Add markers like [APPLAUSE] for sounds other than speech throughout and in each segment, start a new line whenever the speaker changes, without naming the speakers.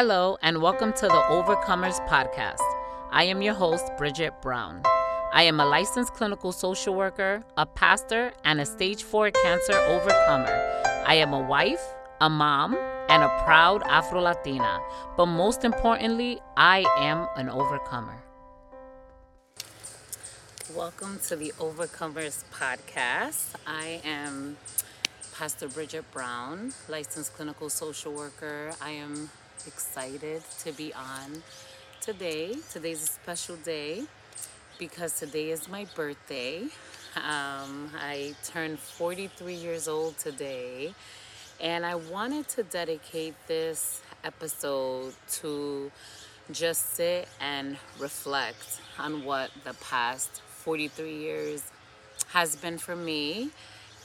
Hello, and welcome to the Overcomers Podcast. I am your host, Bridget Brown. I am a licensed clinical social worker, a pastor, and a stage 4 cancer overcomer. I am a wife, a mom, and a proud Afro Latina. But most importantly, I am an overcomer. Welcome to the Overcomers Podcast. I am Pastor Bridget Brown, licensed clinical social worker. I am excited to be on today. Today's a special day because today is my birthday. Um, I turned 43 years old today, and I wanted to dedicate this episode to just sit and reflect on what the past 43 years has been for me.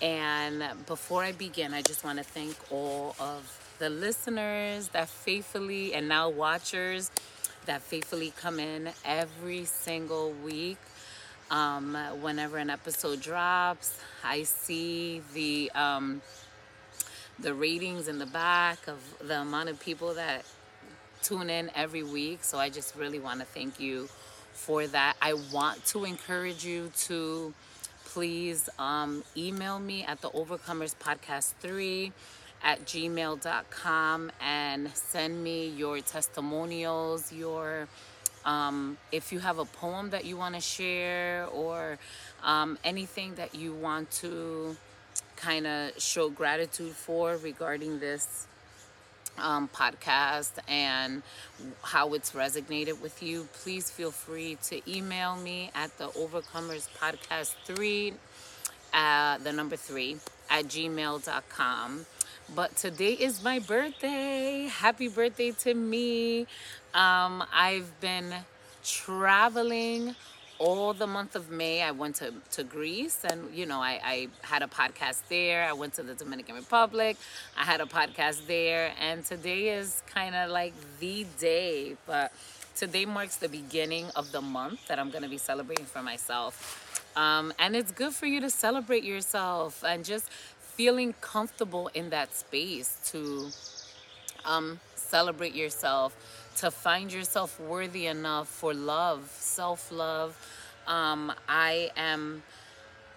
And before I begin, I just want to thank all of the listeners that faithfully and now watchers that faithfully come in every single week. Um, whenever an episode drops, I see the um, the ratings in the back of the amount of people that tune in every week. So I just really want to thank you for that. I want to encourage you to please um, email me at the Overcomers Podcast 3 at gmail.com and send me your testimonials, your um, if you have a poem that you want to share or um, anything that you want to kind of show gratitude for regarding this um, podcast and how it's resonated with you, please feel free to email me at the Overcomers Podcast 3, uh, the number 3, at gmail.com. But today is my birthday. Happy birthday to me. Um, I've been traveling all the month of May. I went to, to Greece and, you know, I, I had a podcast there. I went to the Dominican Republic. I had a podcast there. And today is kind of like the day. But today marks the beginning of the month that I'm going to be celebrating for myself. Um, and it's good for you to celebrate yourself and just feeling comfortable in that space to um, celebrate yourself, to find yourself worthy enough for love, self love. Um, I am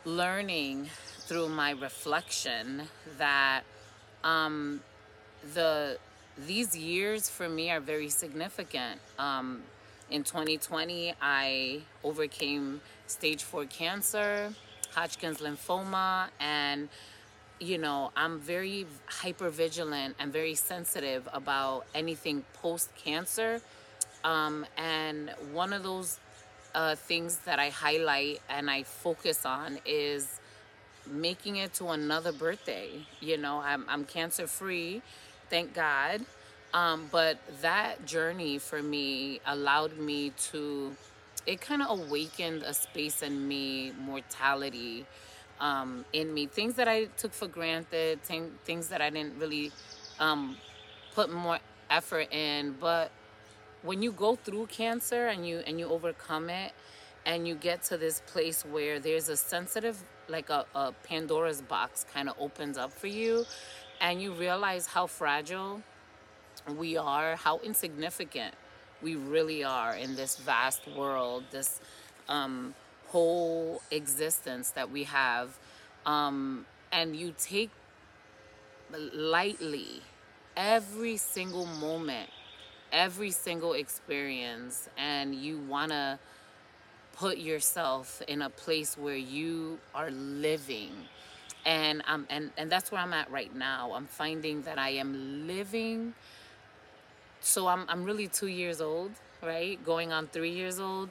learning through my reflection that um, the these years for me are very significant. Um, in 2020, I overcame stage four cancer, Hodgkin's lymphoma, and you know, I'm very hyper vigilant and very sensitive about anything post cancer. Um, and one of those uh, things that I highlight and I focus on is making it to another birthday. You know, I'm, I'm cancer free, thank God. Um, but that journey for me allowed me to, it kind of awakened a space in me, mortality um, in me. Things that I took for granted, things that I didn't really um, put more effort in. But when you go through cancer and you and you overcome it, and you get to this place where there's a sensitive, like a, a Pandora's box, kind of opens up for you, and you realize how fragile we are, how insignificant we really are in this vast world. This um, whole existence that we have um, and you take lightly every single moment every single experience and you want to put yourself in a place where you are living. And um and and that's where I'm at right now. I'm finding that I am living so I'm I'm really 2 years old right? Going on 3 years old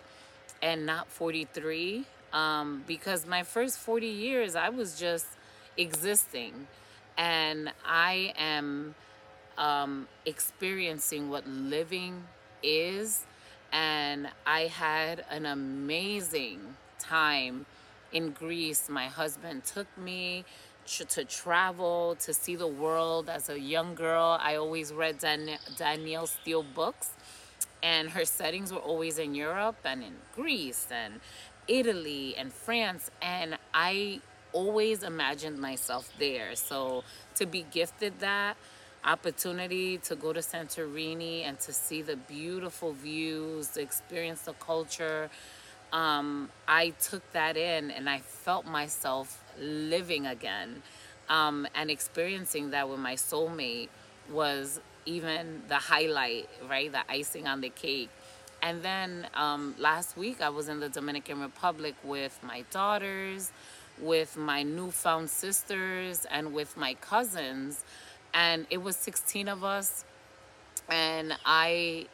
and not 43 um, because my first 40 years I was just existing and I am um, experiencing what living is and I had an amazing time in Greece. My husband took me to travel, to see the world. As a young girl, I always read Dan- Danielle Steel books and her settings were always in Europe and in Greece and Italy and France and I always imagined myself there. So to be gifted that, opportunity to go to Santorini and to see the beautiful views, to experience the culture, um, I took that in and I felt myself living again um, and experiencing that with my soulmate was even the highlight, right? The icing on the cake. And then um, last week I was in the Dominican Republic with my daughters, with my newfound sisters, and with my cousins. And it was 16 of us. And I,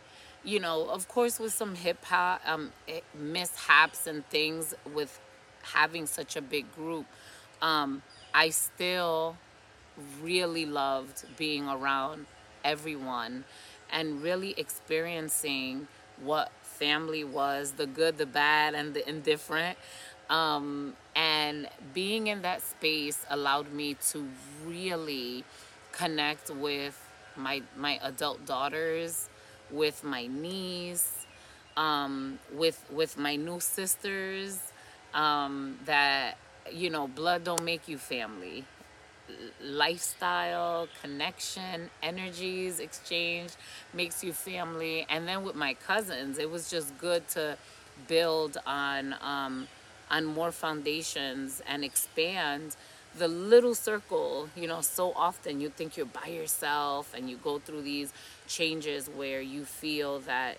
you know, of course, with some hip hop um, eh, mishaps and things with having such a big group, um, I still really loved being around everyone and really experiencing what family was the good, the bad, and the indifferent. Um, and being in that space allowed me to really connect with my my adult daughters, with my niece, um, with with my new sisters. Um, that you know, blood don't make you family lifestyle, connection, energies exchange makes you family. And then with my cousins, it was just good to build on um, on more foundations and expand the little circle. You know, so often you think you're by yourself and you go through these changes where you feel that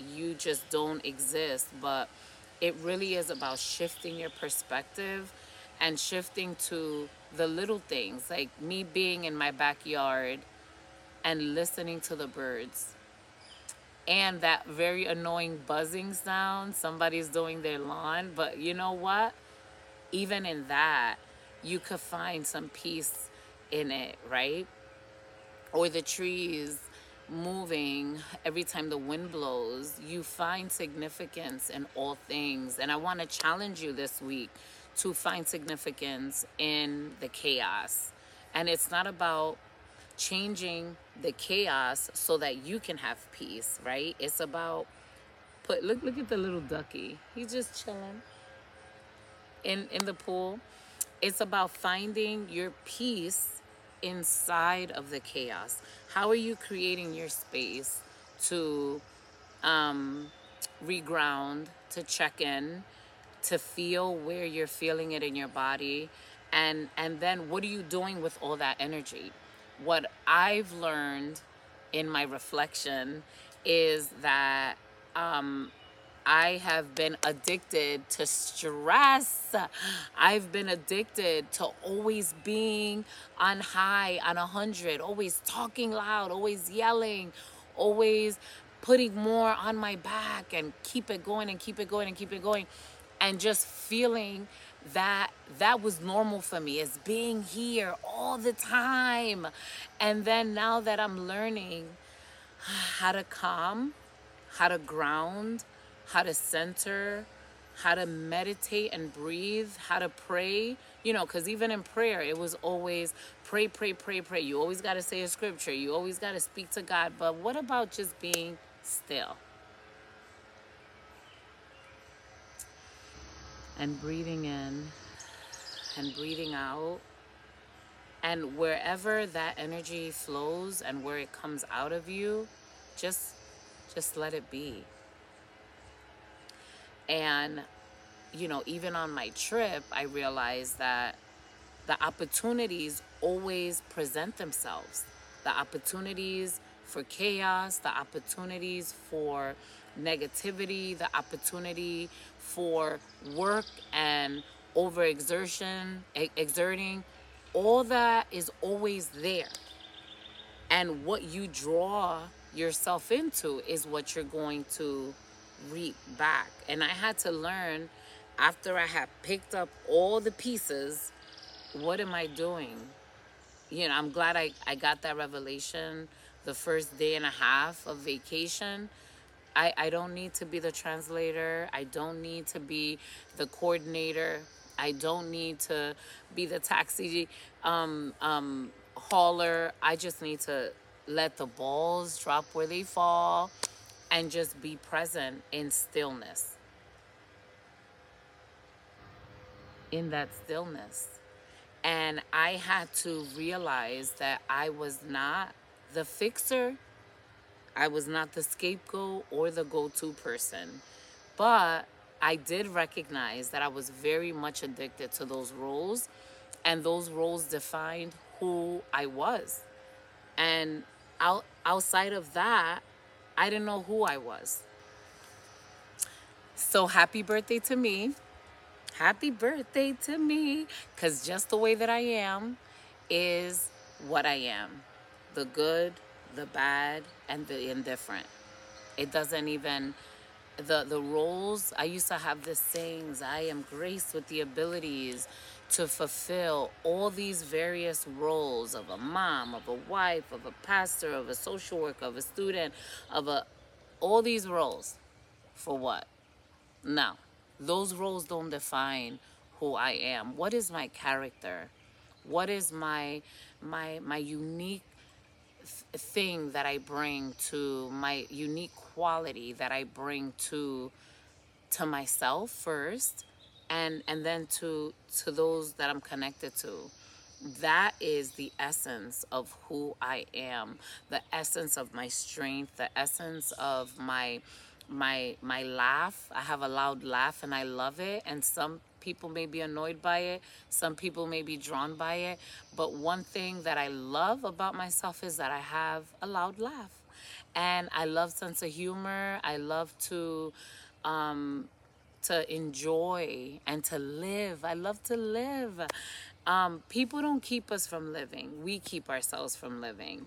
you just don't exist, but it really is about shifting your perspective and shifting to the little things, like me being in my backyard and listening to the birds. And that very annoying buzzing sound, somebody's doing their lawn. But you know what? Even in that, you could find some peace in it, right? Or the trees moving every time the wind blows. You find significance in all things. And I want to challenge you this week to find significance in the chaos. And it's not about changing the chaos so that you can have peace, right? It's about put look look at the little ducky. He's just chilling in in the pool. It's about finding your peace inside of the chaos. How are you creating your space to um, reground, to check in, to feel where you're feeling it in your body and and then what are you doing with all that energy what i've learned in my reflection is that um, I have been addicted to stress. I've been addicted to always being on high, on a hundred, always talking loud, always yelling, always putting more on my back and keep it going and keep it going and keep it going and just feeling that that was normal for me is being here all the time. And then now that i'm learning how to calm how to ground how to center how to meditate and breathe how to pray you know because even in prayer it was always pray pray pray pray. You always got to say a scripture. You always got to speak to god. But what about just being still and breathing in and breathing out. And wherever that energy flows and where it comes out of you, just just let it be. And you know, even on my trip, I realized that the opportunities always present themselves. The opportunities for chaos, the opportunities for negativity, the opportunity for work and overexertion, exerting, all that is always there. And what you draw yourself into is what you're going to reap back. And I had to learn after I had picked up all the pieces, what am I doing? You know, I'm glad I, I got that revelation the first day and a half of vacation I, I don't need to be the translator. I don't need to be the coordinator. I don't need to be the taxi um, um, hauler. I just need to let the balls drop where they fall and just be present in stillness. In that stillness. And I had to realize that I was not the fixer. I was not the scapegoat or the go to person. But I did recognize that I was very much addicted to those roles, and those roles defined who I was. And out, outside of that, I didn't know who I was. So happy birthday to me. Happy birthday to me. Because just the way that I am is what I am the good, the bad, and the indifferent. It doesn't even the the roles i used to have the sayings i am graced with the abilities to fulfill all these various roles of a mom of a wife of a pastor of a social worker of a student of a all these roles. For what? No those roles don't define who i am. What is my character? What is my my my unique thing that I bring to my unique quality that I bring to to myself first and and then to to those that I'm connected to. That is the essence of who I am the essence of my strength the essence of my my my laugh. I have a loud laugh and I love it. And some people may be annoyed by it, some people may be drawn by it. But one thing that I love about myself is that I have a loud laugh. And I love sense of humor. I love to um, to enjoy and to live. I love to live. Um, people don't keep us from living. We keep ourselves from living.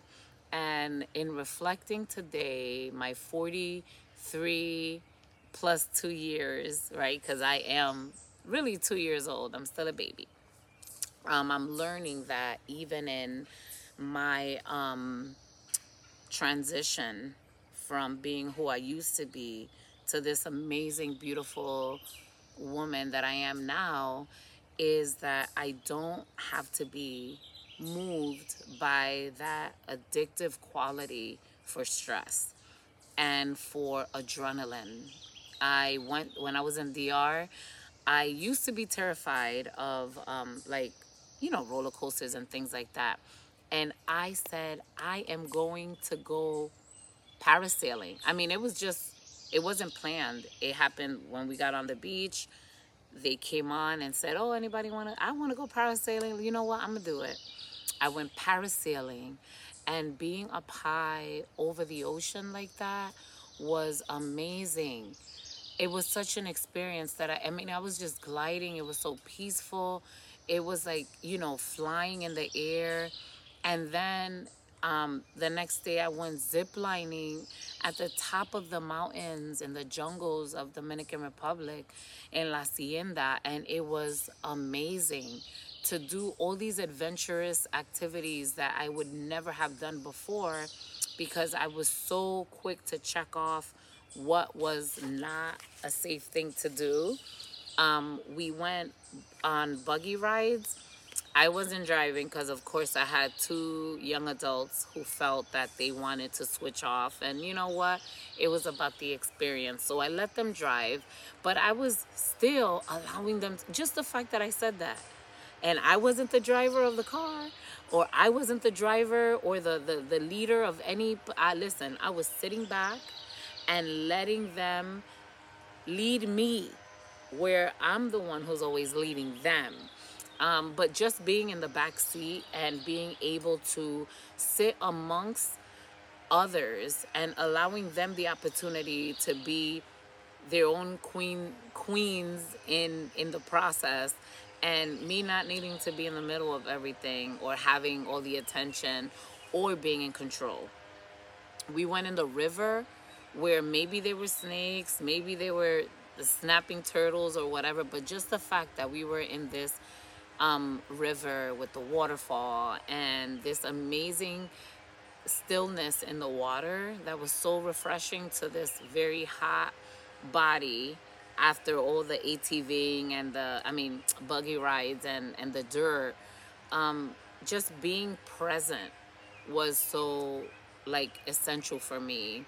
And in reflecting today, my 43 plus two years, right? Because I am really two years old. I'm still a baby. Um, I'm learning that even in my um, transition from being who I used to be to this amazing, beautiful woman that I am now, is that I don't have to be moved by that addictive quality for stress and for adrenaline. I went when I was in DR, I used to be terrified of um, like, you know, roller coasters and things like that. And I said, I am going to go parasailing. I mean, it was just, it wasn't planned. It happened when we got on the beach. They came on and said, Oh, anybody want to? I want to go parasailing. You know what? I'm going to do it. I went parasailing and being up high over the ocean like that was amazing it was such an experience that I, I mean, I was just gliding. It was so peaceful. It was like, you know, flying in the air. And then um, the next day I went ziplining at the top of the mountains in the jungles of Dominican Republic in La Hacienda. And it was amazing to do all these adventurous activities that I would never have done before because I was so quick to check off what was not a safe thing to do. Um, we went on buggy rides. I wasn't driving because, of course, I had two young adults who felt that they wanted to switch off. And you know what? It was about the experience. So I let them drive, but I was still allowing them, just the fact that I said that. And I wasn't the driver of the car, or I wasn't the driver or the, the, the leader of any. I, listen, I was sitting back and letting them lead me where I'm the one who's always leading them. Um, but just being in the back seat and being able to sit amongst others and allowing them the opportunity to be their own queen queens in in the process and me not needing to be in the middle of everything or having all the attention or being in control. We went in the river where maybe they were snakes, maybe they were the snapping turtles or whatever, but just the fact that we were in this um, river with the waterfall and this amazing stillness in the water that was so refreshing to this very hot body after all the ATVing and the, I mean, [TSK] buggy rides and, and the dirt. Um, just being present was so like essential for me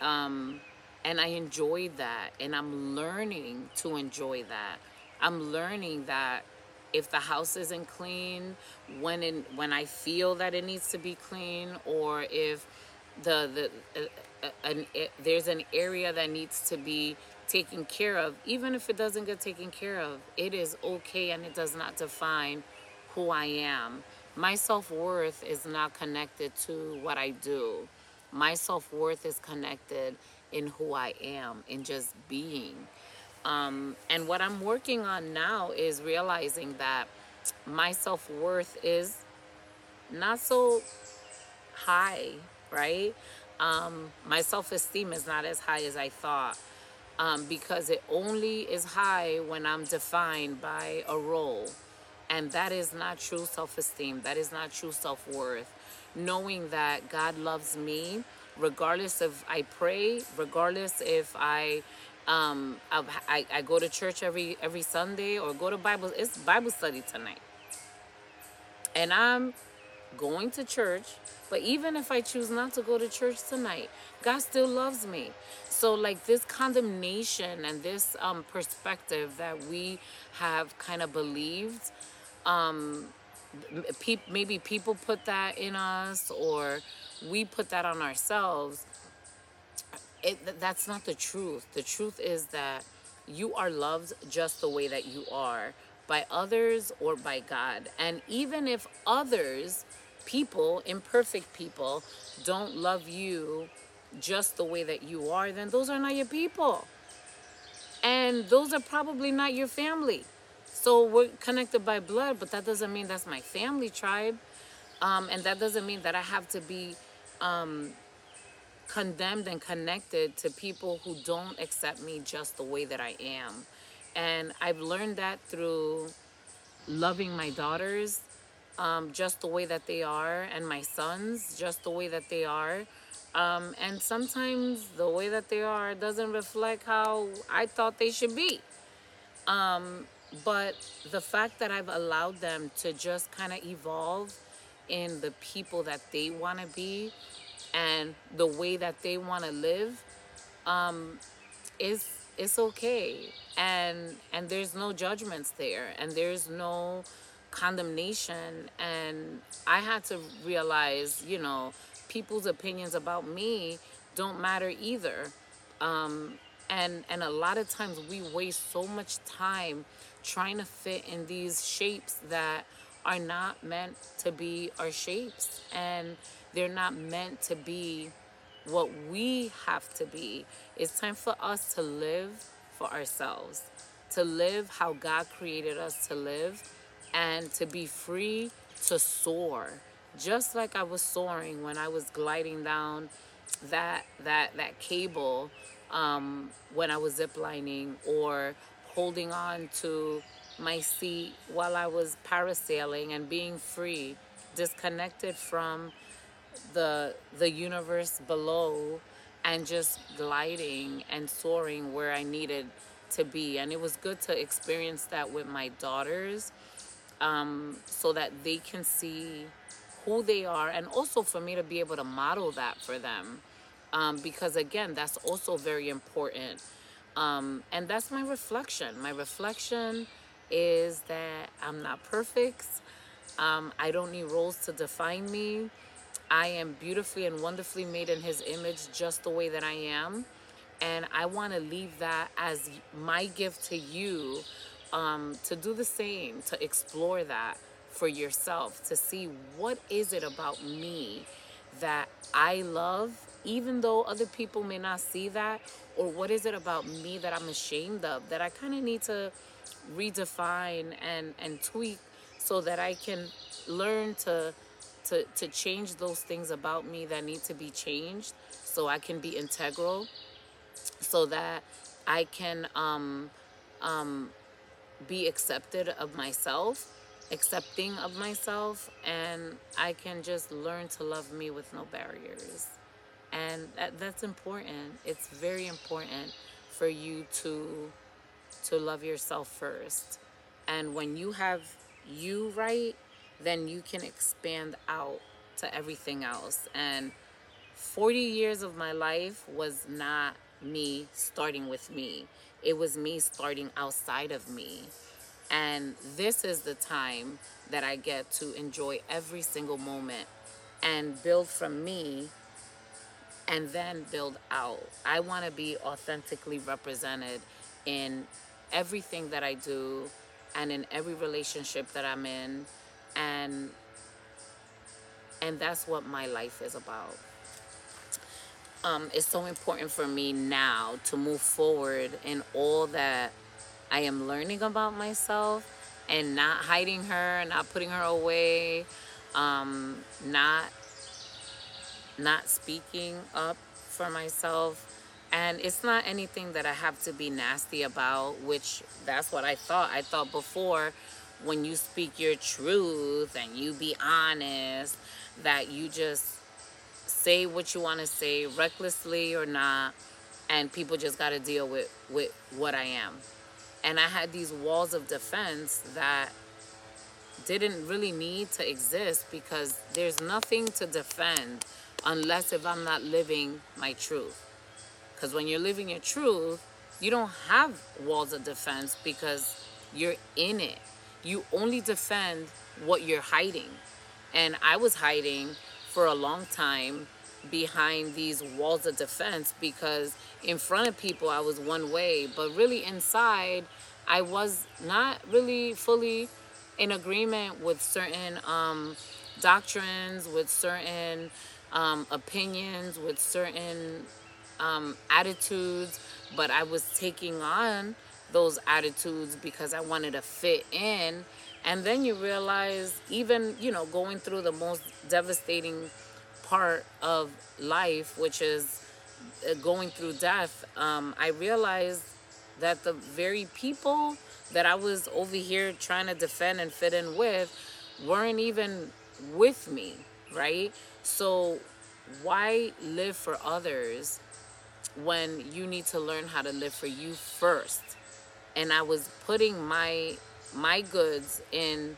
um, and I enjoyed that. And I'm learning to enjoy that. I'm learning that if the house isn't clean when in, when I feel that it needs to be clean or if the the uh, uh, an, uh, there's an area that needs to be taken care of even if it doesn't get taken care of it is okay and it does not define who I am my self-worth is not connected to what I do my self-worth is connected in who I am in just being um, and what I'm working on now is realizing that my self worth is not so high, right? Um, my self esteem is not as high as I thought um, because it only is high when I'm defined by a role. And that is not true self esteem, that is not true self worth. Knowing that God loves me, regardless if I pray, regardless if I um, I, I go to church every every Sunday or go to Bible. It's Bible study tonight, and I'm going to church. But even if I choose not to go to church tonight, God still loves me. So like this condemnation and this um, perspective that we have kind of believed, um, pe- maybe people put that in us or we put that on ourselves it, that's not the truth. The truth is that you are loved just the way that you are by others or by God. And even if others, people, imperfect people, don't love you just the way that you are, then those are not your people. And those are probably not your family. So we're connected by blood, but that doesn't mean that's my family tribe. Um, and that doesn't mean that I have to be um, condemned and connected to people who don't accept me just the way that I am. And I've learned that through loving my daughters um, just the way that they are, and my sons just the way that they are. Um, and sometimes the way that they are doesn't reflect how I thought they should be. Um, but the fact that I've allowed them to just kind of evolve in the people that they want to be and the way that they want to live um, is it's okay. And and there's no judgments there and there's no condemnation. And i had to realize you know people's opinions about me don't matter either. Um, and and a lot of times we waste so much time trying to fit in these shapes that are not meant to be our shapes and they're not meant to be what we have to be. It's time for us to live for ourselves, to live how God created us to live, and to be free to soar. Just like I was soaring when I was gliding down that that that cable um, when I was ziplining or holding on to my seat while I was parasailing and being free, disconnected from the the universe below and just gliding and soaring where I needed to be. And it was good to experience that with my daughters um, so that they can see who they are and also for me to be able to model that for them. Um, because again, that's also very important. Um, and that's my reflection. My reflection is that I'm not perfect. Um, I don't need roles to define me. I am beautifully and wonderfully made in His image just the way that I am. And I want to leave that as my gift to you um, to do the same, to explore that for yourself, to see what is it about me that I love, even though other people may not see that, or what is it about me that I'm ashamed of that I kind of need to redefine and and tweak so that I can learn to to, to change those things about me that need to be changed so I can be integral, so that I can um, um, be accepted of myself, accepting of myself, and I can just learn to love me with no barriers. And that, that's important. It's very important for you to to love yourself first. And when you have you right, then you can expand out to everything else. And 40 years of my life was not me starting with me, it was me starting outside of me. And this is the time that I get to enjoy every single moment and build from me and then build out. I want to be authentically represented in everything that I do and in every relationship that I'm in and and that's what my life is about. Um, it's so important for me now to move forward in all that I am learning about myself and not hiding her, not putting her away, um, not not speaking up for myself. And it's not anything that I have to be nasty about, which that's what I thought. I thought before when you speak your truth and you be honest, that you just say what you want to say, recklessly or not, and people just got to deal with, with what I am. And I had these walls of defense that didn't really need to exist because there's nothing to defend unless if I'm not living my truth. Because when you're living your truth, you don't have walls of defense because you're in it. You only defend what you're hiding. And I was hiding for a long time behind these walls of defense because in front of people I was one way, but really inside I was not really fully in agreement with certain um, doctrines, with certain um, opinions, with certain um, attitudes, but I was taking on those attitudes because I wanted to fit in. And then you realize, even, you know, going through the most devastating part of life, which is uh, going through death, um, I realized that the very people that I was over here trying to defend and fit in with weren't even with me, right? So why live for others when you need to learn how to live for you first? And I was putting my my goods in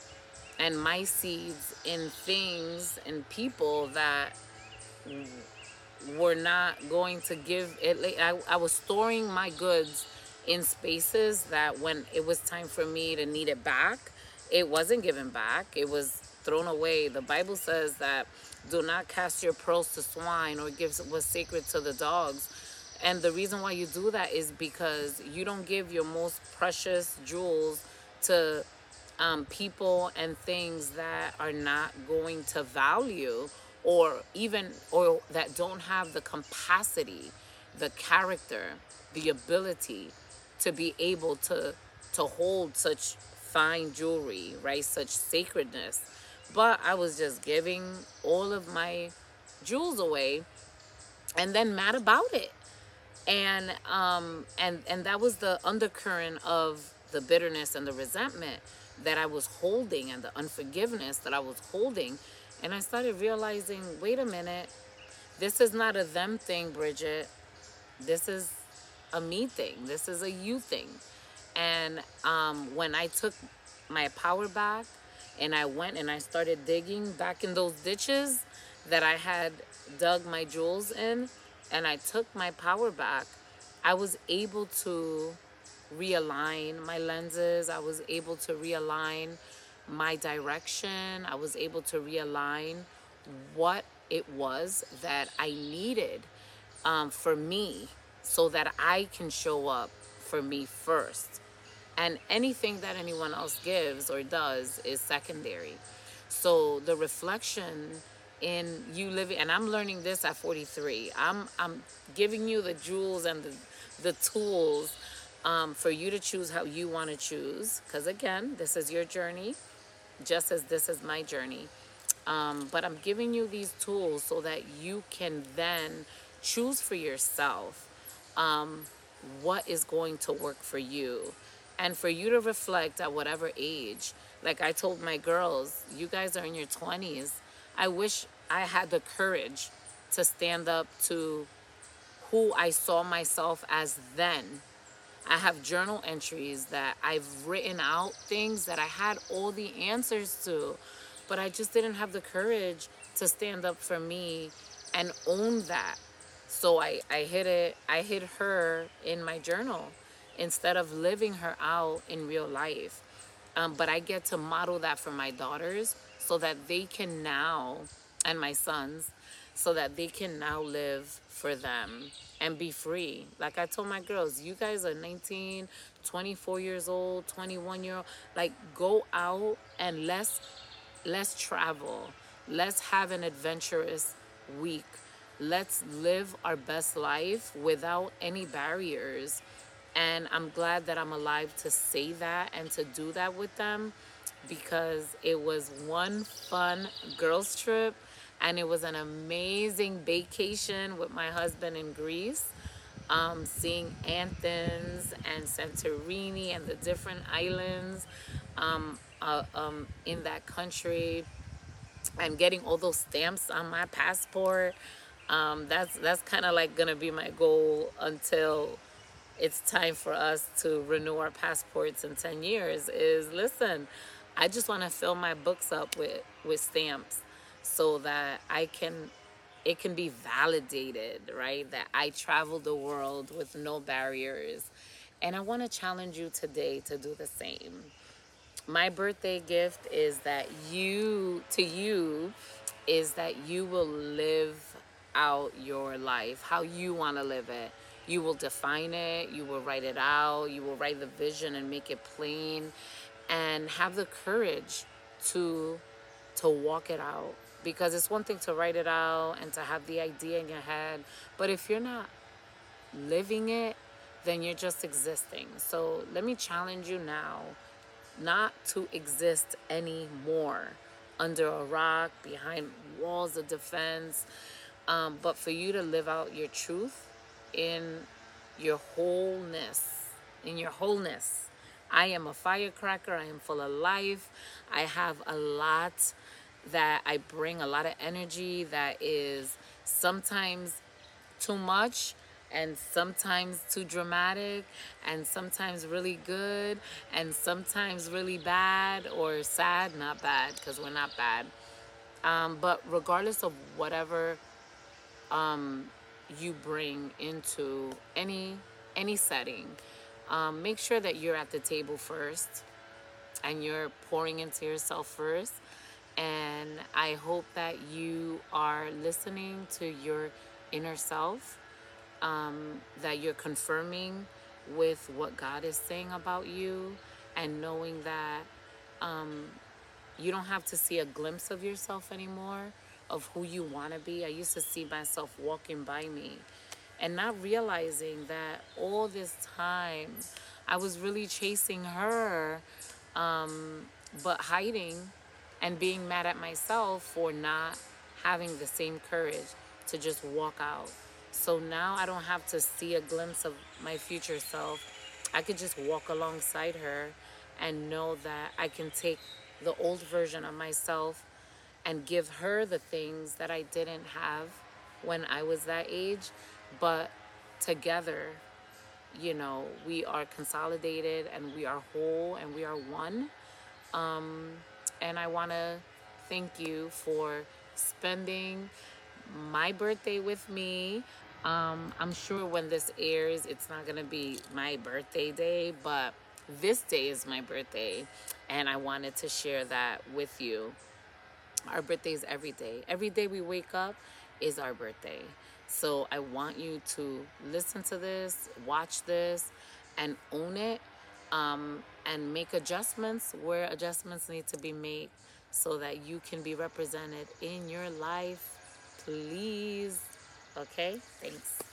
and my seeds in things and people that were not going to give it I, I was storing my goods in spaces that when it was time for me to need it back it wasn't given back it was thrown away. The Bible says that do not cast your pearls to swine or give what's sacred to the dogs. And the reason why you do that is because you don't give your most precious jewels to um, people and things that are not going to value or even or that don't have the capacity the character the ability to be able to to hold such fine jewelry right such sacredness but I was just giving all of my jewels away and then mad about it. And um and and that was the undercurrent of the bitterness and the resentment that I was holding and the unforgiveness that I was holding. And I started realizing, wait a minute, this is not a them thing, Bridget. This is a me thing. This is a you thing. And um, when I took my power back and I went and I started digging back in those ditches that I had dug my jewels in and I took my power back, I was able to realign my lenses. I was able to realign my direction. I was able to realign what it was that I needed um, for me so that I can show up for me first and anything that anyone else gives or does is secondary. So the reflection in you living and i'm learning this at 43 i'm i'm giving you the jewels and the, the tools um, for you to choose how you want to choose. Because again this is your journey just as this is my journey. Um, but i'm giving you these tools so that you can then choose for yourself um, what is going to work for you and for you to reflect at whatever age like i told my girls you guys are in your 20s i wish i had the courage to stand up to who i saw myself as then. I have journal entries that i've written out things that i had all the answers to but i just didn't have the courage to stand up for me and own that. So i i hid it i hid her in my journal instead of living her out in real life. Um, but I get to model that for my daughters so that they can now, and my sons, so that they can now live for them and be free. Like I told my girls, you guys are 19, 24 years old, 21 year old. Like go out and let's let's travel. Let's have an adventurous week. Let's live our best life without any barriers. And I'm glad that I'm alive to say that and to do that with them because it was one fun girls' trip and it was an amazing vacation with my husband in Greece. Um, seeing Athens and Santorini and the different islands um, uh, um, in that country, and getting all those stamps on my passport. Um, that's that's kind of like gonna be my goal until it's time for us to renew our passports in 10 years is listen i just want to fill my books up with with stamps so that i can it can be validated right? That i traveled the world with no barriers. And i want to challenge you today to do the same. My birthday gift is that you to you is that you will live out your life how you want to live it you will define it, you will write it out, you will write the vision and make it plain and have the courage to to walk it out because it's one thing to write it out and to have the idea in your head, but if you're not living it, then you're just existing. So let me challenge you now not to exist anymore under a rock, behind walls of defense, um, but for you to live out your truth in your wholeness. In your wholeness. I am a firecracker. I am full of life. I have a lot that I bring, a lot of energy that is sometimes too much and sometimes too dramatic and sometimes really good and sometimes really bad or sad not bad because we're not bad um, but regardless of whatever um, you bring into any any setting um, make sure that you're at the table first and you're pouring into yourself first. And i hope that you are listening to your inner self um, that you're confirming with what god is saying about you and knowing that um, you don't have to see a glimpse of yourself anymore of who you want to be. I used to see myself walking by me and not realizing that all this time I was really chasing her, um, but hiding and being mad at myself for not having the same courage to just walk out. So now I don't have to see a glimpse of my future self. I could just walk alongside her and know that I can take the old version of myself and give her the things that I didn't have when I was that age. But together, you know, we are consolidated and we are whole and we are one. Um, and I want to thank you for spending my birthday with me. Um, I'm sure when this airs, it's not going to be my birthday day, but this day is my birthday, and I wanted to share that with you. Our birthday is every day. Every day we wake up is our birthday. So I want you to listen to this, watch this, and own it, um, and make adjustments where adjustments need to be made so that you can be represented in your life. Please. Okay? Thanks.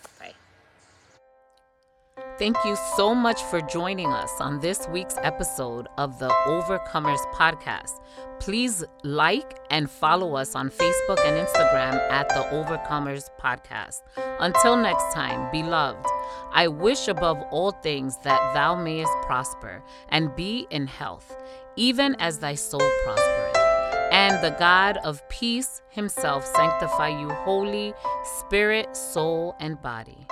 Thank you so much for joining us on this week's episode of the Overcomers Podcast. Please like and follow us on Facebook and Instagram at the Overcomers Podcast. Until next time, beloved, I wish above all things that thou mayest prosper and be in health, even as thy soul prospereth. And the God of peace himself sanctify you wholly, spirit, soul, and body.